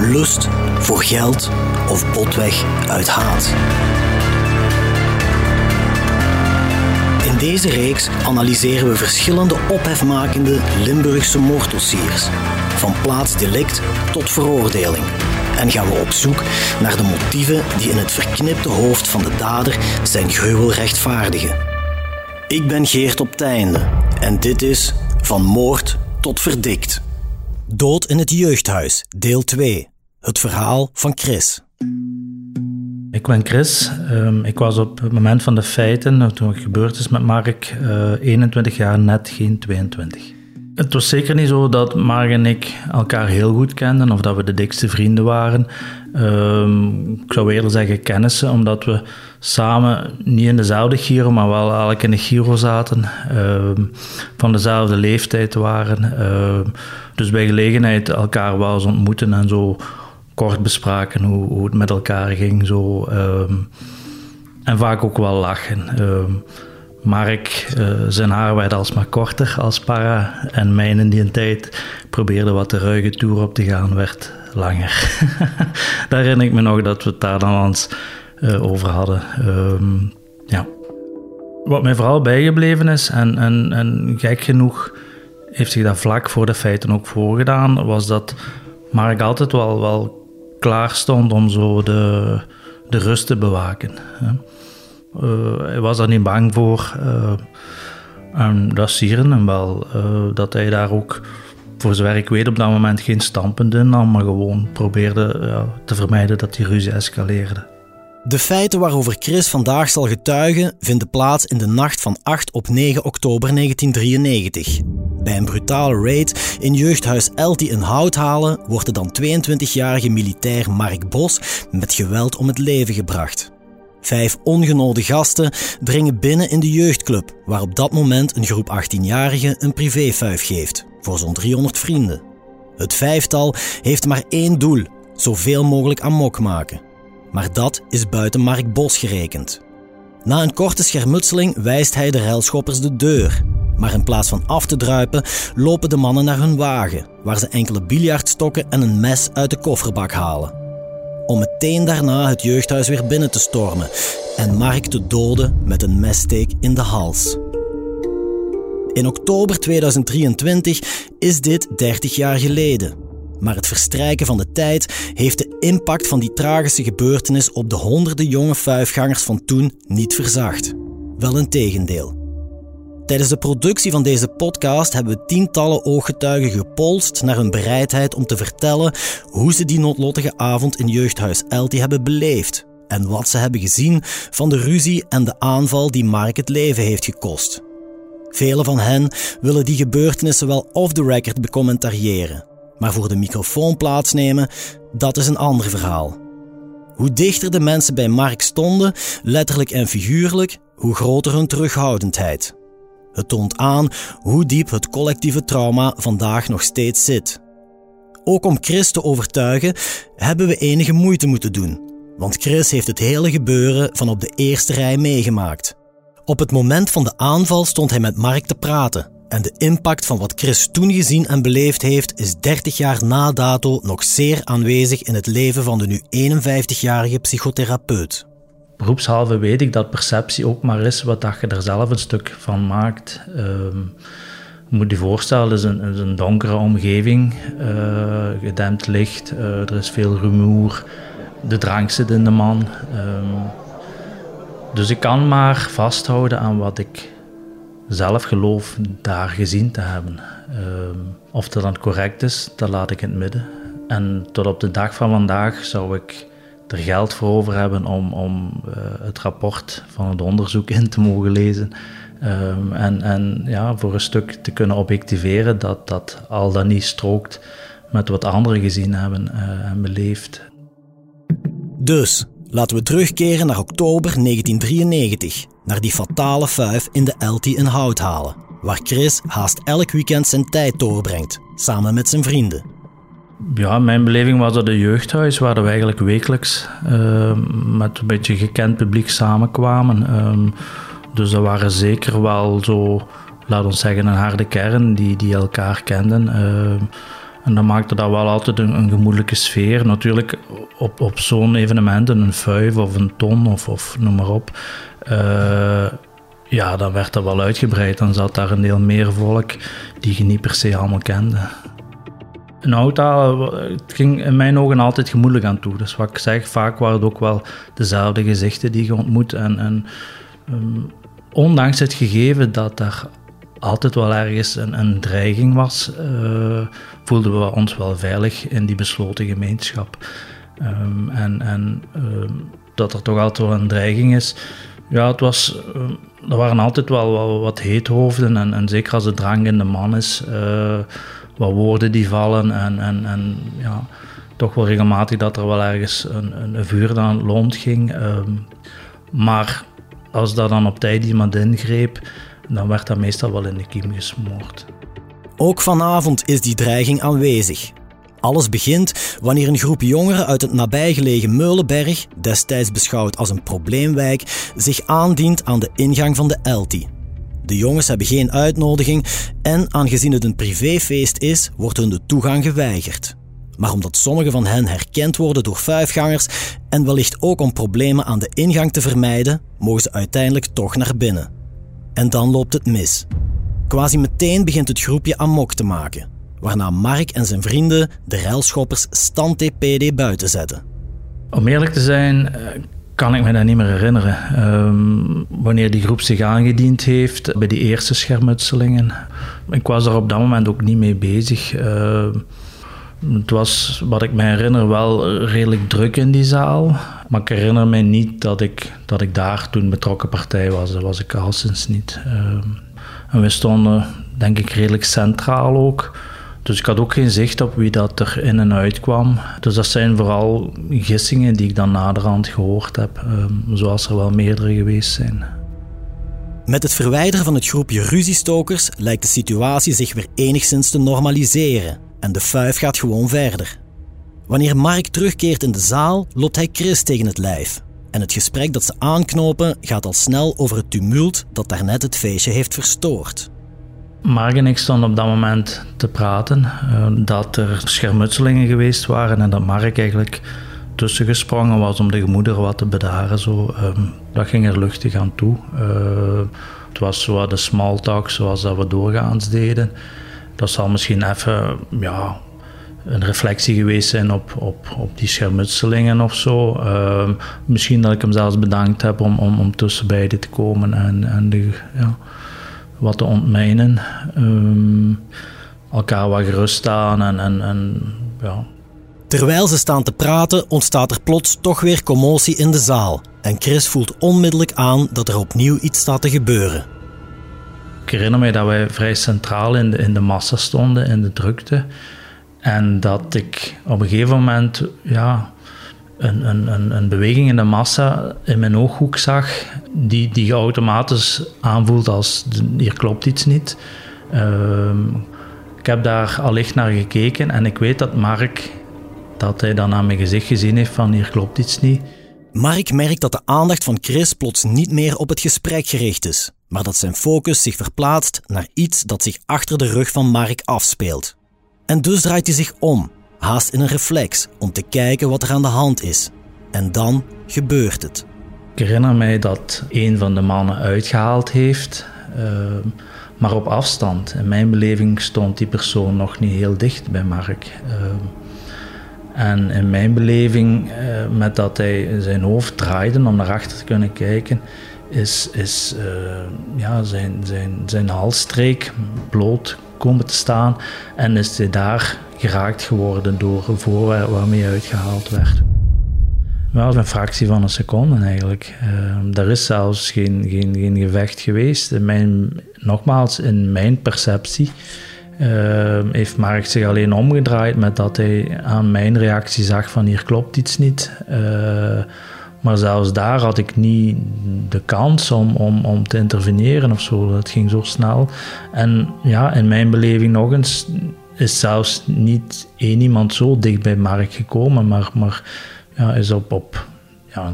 lust, voor geld of botweg uit haat. In deze reeks analyseren we verschillende ophefmakende Limburgse moorddossiers, van plaatsdelict tot veroordeling. En gaan we op zoek naar de motieven die in het verknipte hoofd van de dader zijn gruwel rechtvaardigen. Ik ben Geert op Teinde en dit is Van Moord tot Verdikt. Dood in het jeugdhuis, deel 2. Het verhaal van Chris. Ik ben Chris. Ehm, ik was op het moment van de feiten, toen het gebeurd is met Mark, 21 eh, jaar, net geen 22. Het was zeker niet zo dat Mark en ik elkaar heel goed kenden of dat we de dikste vrienden waren. Ehm, ik zou eerder zeggen kennissen, omdat we samen niet in dezelfde Giro, maar wel eigenlijk in de Giro zaten. Ehm, van dezelfde leeftijd waren. dus bij gelegenheid elkaar wel eens ontmoeten en zo kort bespraken hoe, hoe het met elkaar ging. Zo, ehm, en vaak ook wel lachen. Um, Mark, uh, zijn haar werd alsmaar korter als para. En mijn in die tijd probeerde wat de ruige toer op te gaan, werd langer. daar herinner ik me nog dat we het daar dan eens uh, over hadden. Um, ja. Wat mij vooral bijgebleven is, en, en, en gek genoeg heeft zich dat vlak voor de feiten ook voorgedaan, was dat Mark altijd wel, wel klaar stond om zo de, de rust te bewaken. Uh, hij was daar niet bang voor. Uh, en dat sieren hem wel. Uh, dat hij daar ook, voor zover ik weet, op dat moment geen standpunt in nam, maar gewoon probeerde te vermijden dat die ruzie escaleerde. De feiten waarover Chris vandaag zal getuigen vinden plaats in de nacht van 8 op 9 oktober 1993. Bij een brutale raid in jeugdhuis Elti in Houthalen wordt de dan 22-jarige militair Mark Bos met geweld om het leven gebracht. Vijf ongenode gasten dringen binnen in de jeugdclub, waar op dat moment een groep 18-jarigen een privéfuif geeft, voor zo'n 300 vrienden. Het vijftal heeft maar één doel: zoveel mogelijk amok maken. Maar dat is buiten Mark Bos gerekend. Na een korte schermutseling wijst hij de ruilschoppers de deur. Maar in plaats van af te druipen, lopen de mannen naar hun wagen, waar ze enkele biljartstokken en een mes uit de kofferbak halen. Om meteen daarna het jeugdhuis weer binnen te stormen en Mark te doden met een messteek in de hals. In oktober 2023 is dit 30 jaar geleden. Maar het verstrijken van de tijd heeft de impact van die tragische gebeurtenis op de honderden jonge vuifgangers van toen niet verzacht. Wel een tegendeel. Tijdens de productie van deze podcast hebben we tientallen ooggetuigen gepolst naar hun bereidheid om te vertellen hoe ze die noodlottige avond in jeugdhuis Elti hebben beleefd en wat ze hebben gezien van de ruzie en de aanval die Mark het leven heeft gekost. Velen van hen willen die gebeurtenissen wel off the record becommentariëren, maar voor de microfoon plaatsnemen, dat is een ander verhaal. Hoe dichter de mensen bij Mark stonden, letterlijk en figuurlijk, hoe groter hun terughoudendheid. Het toont aan hoe diep het collectieve trauma vandaag nog steeds zit. Ook om Chris te overtuigen, hebben we enige moeite moeten doen. Want Chris heeft het hele gebeuren van op de eerste rij meegemaakt. Op het moment van de aanval stond hij met Mark te praten en de impact van wat Chris toen gezien en beleefd heeft, is 30 jaar na dato nog zeer aanwezig in het leven van de nu 51-jarige psychotherapeut. Beroepshalve weet ik dat perceptie ook maar is wat dat je er zelf een stuk van maakt. Um, je moet je voorstellen, het is een, een donkere omgeving, uh, gedempt licht, uh, er is veel rumoer, de drank zit in de man. Um, dus ik kan maar vasthouden aan wat ik zelf geloof daar gezien te hebben. Ehm, of dat dan correct is, dat laat ik in het midden. En tot op de dag van vandaag zou ik er geld voor over hebben om, om uh, het rapport van het onderzoek in te mogen lezen. Um, en en ja, voor een stuk te kunnen objectiveren dat dat al dan niet strookt met wat anderen gezien hebben uh, en beleefd. Dus, laten we terugkeren naar oktober 1993, naar die fatale fuif in de Elti in Houthalen, waar Chris haast elk weekend zijn tijd doorbrengt, samen met zijn vrienden. Ja, mijn beleving was dat een jeugdhuis waar we eigenlijk wekelijks uh, met een beetje gekend publiek samenkwamen. Um, dus dat waren zeker wel zo, laat ons zeggen, een harde kern die, die elkaar kenden. Uh, en dat maakte dat wel altijd een, gemoedelijke sfeer. Natuurlijk op, op zo'n evenement, een vijf of een ton of, of noem maar op. Uh, ja, dan werd dat wel uitgebreid. Dan zat daar een deel meer volk die je niet per se allemaal kende. Een het ging in mijn ogen altijd gemoedelijk aan toe. Dus wat ik zeg, vaak waren het ook wel dezelfde gezichten die je ontmoet. En, en um, ondanks het gegeven dat er altijd wel ergens een, een dreiging was, uh, voelden we ons wel veilig in die besloten gemeenschap. Um, en en um, dat er toch altijd wel een dreiging is. Ja, het was, er waren altijd wel, wat heethoofden. En, en, zeker als de drang in de man is, uh, wat woorden die vallen. En, en, en ja, toch wel regelmatig dat er wel ergens een, een vuur aan loont ging. Maar als dat dan op tijd iemand ingreep, dan werd dat meestal wel in de kiem gesmoord. Ook vanavond is die dreiging aanwezig. Alles begint wanneer een groep jongeren uit het nabijgelegen Meulenberg, destijds beschouwd als een probleemwijk, zich aandient aan de ingang van de Elti. De jongens hebben geen uitnodiging en aangezien het een privéfeest is, wordt hun de toegang geweigerd. Maar omdat sommige van hen herkend worden door vijfgangers en wellicht ook om problemen aan de ingang te vermijden, mogen ze uiteindelijk toch naar binnen. En dan loopt het mis. Quasi meteen begint het groepje amok te maken, waarna Mark en zijn vrienden de railschoppers stand TPD buiten zetten. Om eerlijk te zijn, eh, kan ik me dat niet meer herinneren. Um, wanneer die groep zich aangediend heeft bij die eerste schermutselingen. Ik was er op dat moment ook niet mee bezig. Uh, het was, wat ik me herinner, wel redelijk druk in die zaal. Maar ik herinner me niet dat ik, dat ik daar toen betrokken partij was. Dat was ik al sinds niet. Uh, en we stonden, denk ik, redelijk centraal ook. Dus ik had ook geen zicht op wie dat er in en uit kwam. Dus dat zijn vooral gissingen die ik dan naderhand gehoord heb, um, zoals er wel meerdere geweest zijn. Met het verwijderen van het groepje ruziestokers lijkt de situatie zich weer enigszins te normaliseren en de fuif gaat gewoon verder. Wanneer Mark terugkeert in de zaal, loopt hij Chris tegen het lijf. En het gesprek dat ze aanknopen gaat al snel over het tumult dat daarnet het feestje heeft verstoord. Mark en ik stonden op dat moment te praten uh, dat er schermutselingen geweest waren en dat Mark eigenlijk tussengesprongen was om de gemoeder wat te bedaren. Zo. Uh, dat ging er luchtig aan toe. Uh, het was zo de small talk zoals dat we doorgaans deden. Dat zal misschien even ja, een reflectie geweest zijn op, op, op die schermutselingen of zo. Uh, misschien dat ik hem zelfs bedankt heb om, om, om tussen beiden te komen en, en de, ja, wat te ontmijnen. Um, elkaar wat gerust staan en, en, en ja. Terwijl ze staan te praten, ontstaat er plots toch weer commotie in de zaal. En Chris voelt onmiddellijk aan dat er opnieuw iets staat te gebeuren. Ik herinner me dat wij vrij centraal in de, in de massa stonden, in de drukte. En dat ik op een gegeven moment ja, een, een, een, beweging in de massa in mijn ooghoek zag, die, die je automatisch aanvoelt als hier klopt iets niet. Uh, ik heb daar allicht naar gekeken en ik weet dat Mark, dat hij dan aan mijn gezicht gezien heeft van hier klopt iets niet. Mark merkt dat de aandacht van Chris plots niet meer op het gesprek gericht is, maar dat zijn focus zich verplaatst naar iets dat zich achter de rug van Mark afspeelt. En dus draait hij zich om, haast in een reflex, om te kijken wat er aan de hand is. En dan gebeurt het. Ik herinner mij dat een van de mannen uitgehaald heeft, uh, maar op afstand. In mijn beleving stond die persoon nog niet heel dicht bij Mark. Uh, en in mijn beleving, uh, met dat hij zijn hoofd draaide om naar achter te kunnen kijken, is, is ja, zijn, zijn, zijn halsstreek bloot komen te staan en is hij daar geraakt geworden door een voorwerp waarmee hij uitgehaald werd. Wel een fractie van een seconde eigenlijk. Uh, er is zelfs geen, geen, geen gevecht geweest. In mijn, nogmaals, in mijn perceptie uh, heeft Mark zich alleen omgedraaid met dat hij aan mijn reactie zag van hier klopt iets niet. Maar zelfs daar had ik niet de kans om, om, om te interveneren of zo. Dat ging zo snel. En ja, in mijn beleving nog eens is zelfs niet één iemand zo dicht bij Mark gekomen, maar, maar ja, is op, op ja,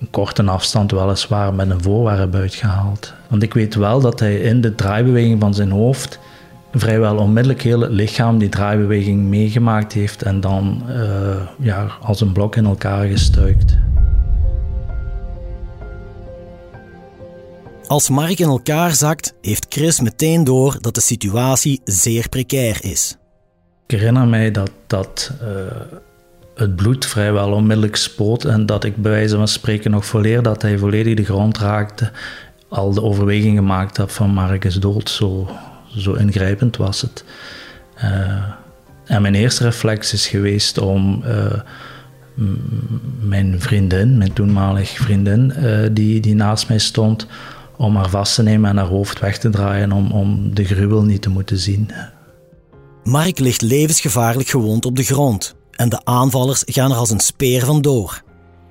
een korte afstand weliswaar met een voorwerp uitgehaald. Want ik weet wel dat hij in de draaibeweging van zijn hoofd vrijwel onmiddellijk heel het lichaam die draaibeweging meegemaakt heeft en dan uh, ja, als een blok in elkaar gestuikt. Als Mark in elkaar zakt, heeft Chris meteen door dat de situatie zeer precair is. Ik herinner mij dat, dat uh, het bloed vrijwel onmiddellijk spoot en dat ik bij wijze van spreken nog volleer dat hij volledig de grond raakte, al de overweging gemaakt had van Mark is dood. Zo, zo ingrijpend was het. Uh, en mijn eerste reflex is geweest om uh, mijn vriendin, mijn toenmalige vriendin, die, die naast mij stond, om haar vast te nemen en haar hoofd weg te draaien om, om de gruwel niet te moeten zien. Mark ligt levensgevaarlijk gewond op de grond en de aanvallers gaan er als een speer vandoor.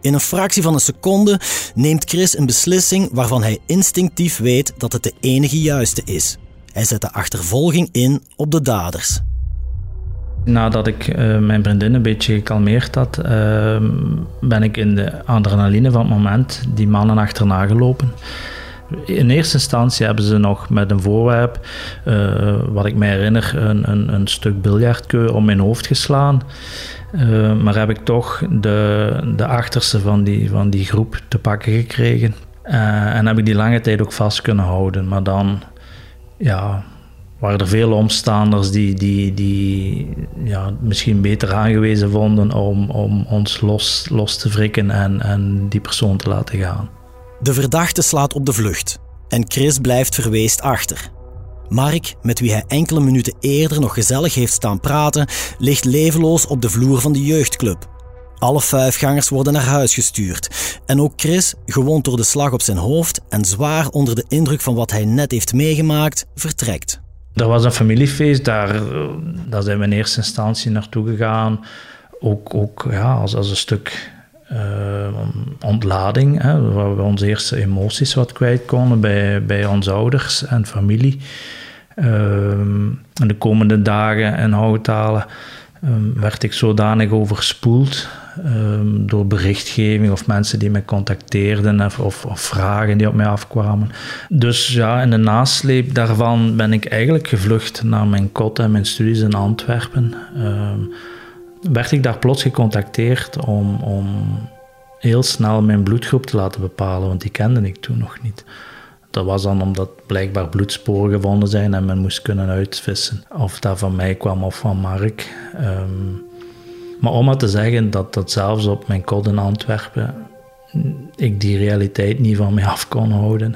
In een fractie van een seconde neemt Chris een beslissing waarvan hij instinctief weet dat het de enige juiste is. Hij zet de achtervolging in op de daders. Nadat ik uh, mijn vriendin een beetje gekalmeerd had, uh, ben ik in de adrenaline van het moment die mannen achterna gelopen. In eerste instantie hebben ze nog met een voorwerp, uh, wat ik me herinner, een, een, een stuk biljartkeu om mijn hoofd geslaan. Uh, maar heb ik toch de, de achterste van die, van die groep te pakken gekregen. Uh, en heb ik die lange tijd ook vast kunnen houden. Maar dan ja, waren er veel omstanders die, die, die ja, misschien beter aangewezen vonden om, om ons los, los te wrikken en, en die persoon te laten gaan. De verdachte slaat op de vlucht en Chris blijft verweest achter. Mark, met wie hij enkele minuten eerder nog gezellig heeft staan praten, ligt levenloos op de vloer van de jeugdclub. Alle vijfgangers worden naar huis gestuurd. En ook Chris, gewond door de slag op zijn hoofd en zwaar onder de indruk van wat hij net heeft meegemaakt, vertrekt. Er was een familiefeest, daar, daar zijn we in eerste instantie naartoe gegaan. Ook, ook ja, als, als een stuk ontlading, hè, waar we onze eerste emoties wat kwijt konden bij, bij onze ouders en familie. In de komende dagen en houttalen um, werd ik zodanig overspoeld um, door berichtgeving of mensen die mij contacteerden of, of, of, vragen die op mij afkwamen. Dus ja, in de nasleep daarvan ben ik eigenlijk gevlucht naar mijn kot en mijn studies in Antwerpen. Werd ik daar plots gecontacteerd om, om heel snel mijn bloedgroep te laten bepalen, want die kende ik toen nog niet. Dat was dan omdat blijkbaar bloedsporen gevonden zijn en men moest kunnen uitvissen of dat van mij kwam of van Mark. Um, maar om maar te zeggen dat dat zelfs op mijn kod in Antwerpen ik die realiteit niet van mij af kon houden.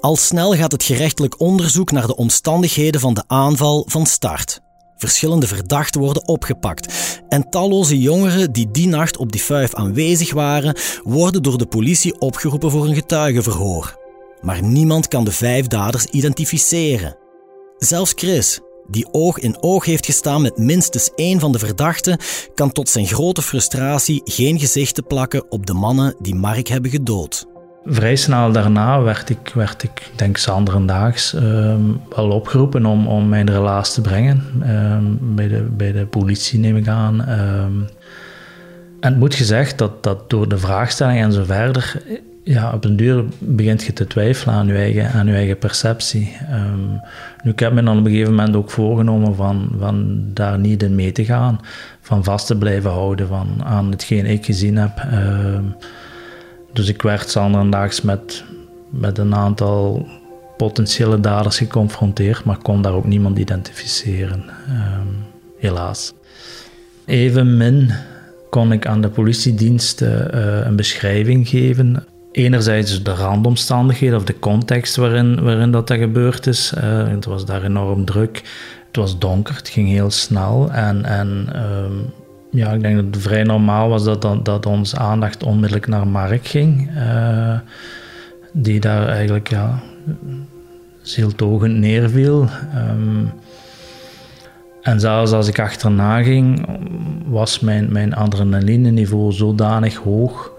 Al snel gaat het gerechtelijk onderzoek naar de omstandigheden van de aanval van start. Verschillende verdachten worden opgepakt. En talloze jongeren die die nacht op die fuif aanwezig waren, worden door de politie opgeroepen voor een getuigenverhoor. Maar niemand kan de vijf daders identificeren. Zelfs Chris, die oog in oog heeft gestaan met minstens één van de verdachten, kan tot zijn grote frustratie geen gezichten plakken op de mannen die Mark hebben gedood. Vrij snel daarna werd ik, werd ik denk zanderendaags, uh, wel opgeroepen om, om mijn relaas te brengen. Uh, bij, de, bij de politie neem ik aan. Uh, en het moet gezegd dat, dat door de vraagstelling en zo verder, ja, op een duur begint je te twijfelen aan je eigen, aan je eigen perceptie. Um, nu, ik heb me dan op een gegeven moment ook voorgenomen van, van daar niet in mee te gaan, van vast te blijven houden van, aan hetgeen ik gezien heb. Dus ik werd zanderendaags met, met een aantal potentiële daders geconfronteerd, maar kon daar ook niemand identificeren, um, helaas. Evenmin kon ik aan de politiediensten uh, een beschrijving geven. Enerzijds de randomstandigheden of de context waarin, waarin dat, dat gebeurd is. Uh, het was daar enorm druk. Het was donker, het ging heel snel. En, en um, ja, ik denk dat het vrij normaal was dat, dat, dat onze aandacht onmiddellijk naar Mark ging. Uh, die daar eigenlijk ja, zieltogend neerviel. Um, En zelfs als ik achterna ging, was mijn, mijn adrenaline-niveau zodanig hoog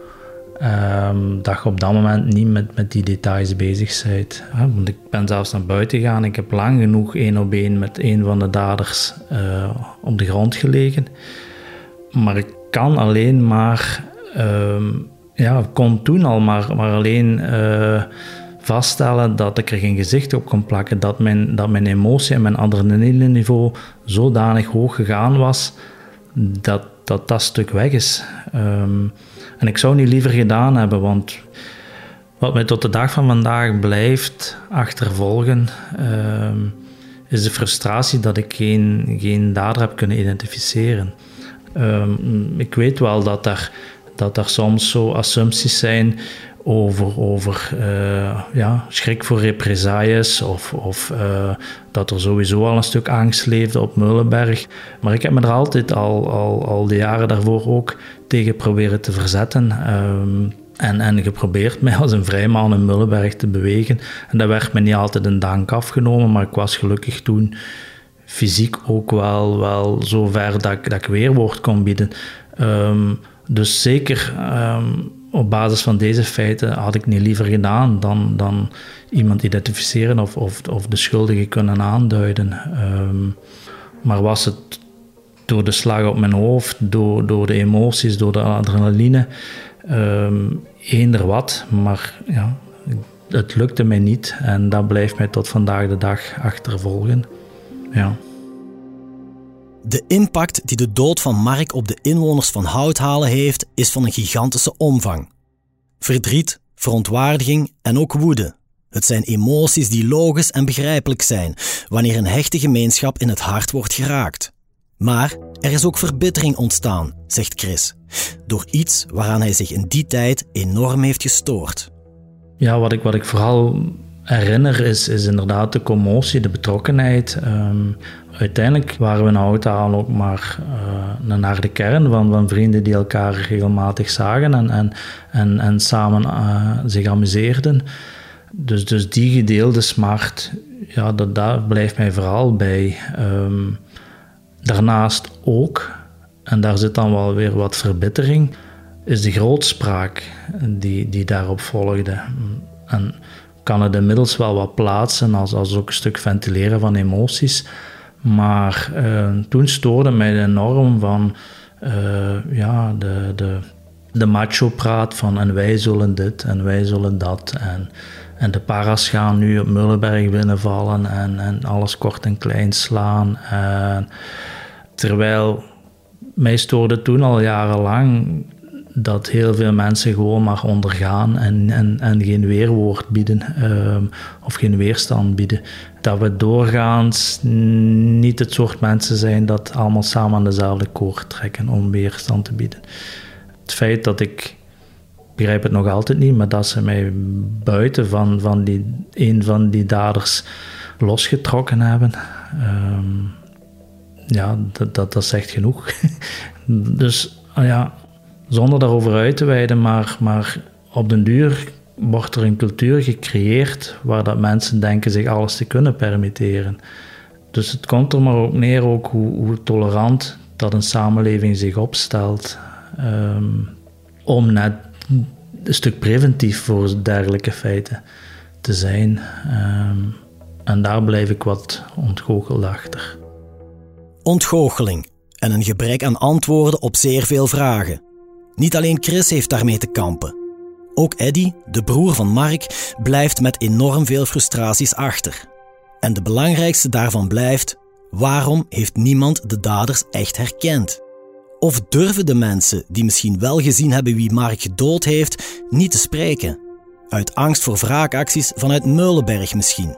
um, dat je op dat moment niet met, met die details bezig bent. Want ik ben zelfs naar buiten gegaan. Ik heb lang genoeg één op één met een van de daders uh, op de grond gelegen. Maar ik kan alleen maar, um, ja, kon toen al maar, maar alleen uh, vaststellen dat ik er geen gezicht op kon plakken. Dat mijn, dat mijn emotie en mijn adrenaline niveau zodanig hoog gegaan was dat dat, dat stuk weg is. Um, en ik zou niet liever gedaan hebben, want wat mij tot de dag van vandaag blijft achtervolgen, uh, is de frustratie dat ik geen, geen dader heb kunnen identificeren. Uh, ik weet wel dat er, dat er soms zo assumpties zijn over, over uh, ja, schrik voor represailles of, of uh, dat er sowieso al een stuk angst leefde op Meulenberg. Maar ik heb me er altijd al, al, al de jaren daarvoor ook tegen proberen te verzetten. Um, en, en geprobeerd mij als een vrijman in Mullenberg te bewegen. En dat werd me niet altijd een dank afgenomen, maar ik was gelukkig toen fysiek ook wel, wel zo ver dat ik, dat ik weerwoord kon bieden. Um, dus zeker um, op basis van deze feiten had ik niet liever gedaan dan, dan iemand identificeren of, of, of de schuldige kunnen aanduiden. Um, maar was het door de slag op mijn hoofd, door, door de emoties, door de adrenaline, eender wat. Maar ja, het lukte mij niet en dat blijft mij tot vandaag de dag achtervolgen. Ja. De impact die de dood van Mark op de inwoners van Houthalen heeft, is van een gigantische omvang. Verdriet, verontwaardiging en ook woede. Het zijn emoties die logisch en begrijpelijk zijn wanneer een hechte gemeenschap in het hart wordt geraakt. Maar er is ook verbittering ontstaan, zegt Chris, door iets waaraan hij zich in die tijd enorm heeft gestoord. Ja, wat ik, wat ik vooral herinner is, is inderdaad de commotie, de betrokkenheid. Um, uiteindelijk waren we in Oudtaal ook maar uh, naar de kern van, van vrienden die elkaar regelmatig zagen en, en, en, en samen uh, zich amuseerden. Dus, dus die gedeelde smart, ja, dat, dat blijft mij vooral bij. Um, Daarnaast ook, en daar zit dan wel weer wat verbittering, is de grootspraak die, die daarop volgde. En kan het inmiddels wel wat plaatsen als, als ook een stuk ventileren van emoties. Maar uh, toen stoorde mij enorm van uh, ja, de, de, de macho-praat van en wij zullen dit en wij zullen dat. En, en de paras gaan nu op Mullenberg binnenvallen en, en alles kort en klein slaan. Terwijl mij stoorde toen al jarenlang dat heel veel mensen gewoon maar ondergaan en, en, en geen weerwoord bieden ehm, of geen weerstand bieden. Dat we doorgaans niet het soort mensen zijn dat allemaal samen aan dezelfde koord trekken om weerstand te bieden. Het feit dat ik, begrijp het nog altijd niet, maar dat ze mij buiten van, van die, een van die daders losgetrokken hebben. Um, ja, dat, dat, dat zegt genoeg. dus ah ja, zonder daarover uit te wijden, maar, maar op den duur wordt er een cultuur gecreëerd waar dat mensen denken zich alles te kunnen permitteren. Dus het komt er maar ook neer ook hoe, tolerant dat een samenleving zich opstelt um, om net een stuk preventief voor dergelijke feiten te zijn. Um, en daar blijf ik wat ontgoocheld achter ontgoocheling en een gebrek aan antwoorden op zeer veel vragen. Niet alleen Chris heeft daarmee te kampen. Ook Eddy, de broer van Mark, blijft met enorm veel frustraties achter. En de belangrijkste daarvan blijft: waarom heeft niemand de daders echt herkend? Of durven de mensen die misschien wel gezien hebben wie Mark gedood heeft, niet te spreken? Uit angst voor wraakacties vanuit Meulenberg misschien.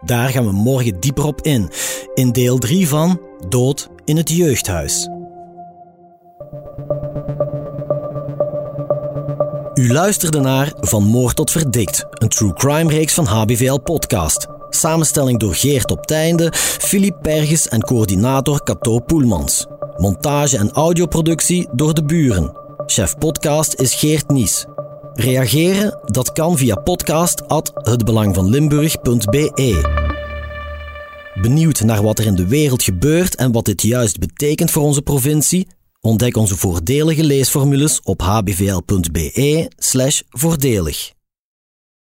Daar gaan we morgen dieper op in, in deel 3 van Dood in het jeugdhuis. U luisterde naar Van Moord tot Verdikt, een true crime reeks van HBVL Podcast. Samenstelling door Geert op Teinde, Filip Perges en coördinator Cato Poelmans. Montage en audioproductie door de buren. Chef podcast is Geert Nies. Reageren? Dat kan via podcast@hetbelangvanlimburg.be. Benieuwd naar wat er in de wereld gebeurt en wat dit juist betekent voor onze provincie? Ontdek onze voordelige leesformules op hbvl.be/voordelig.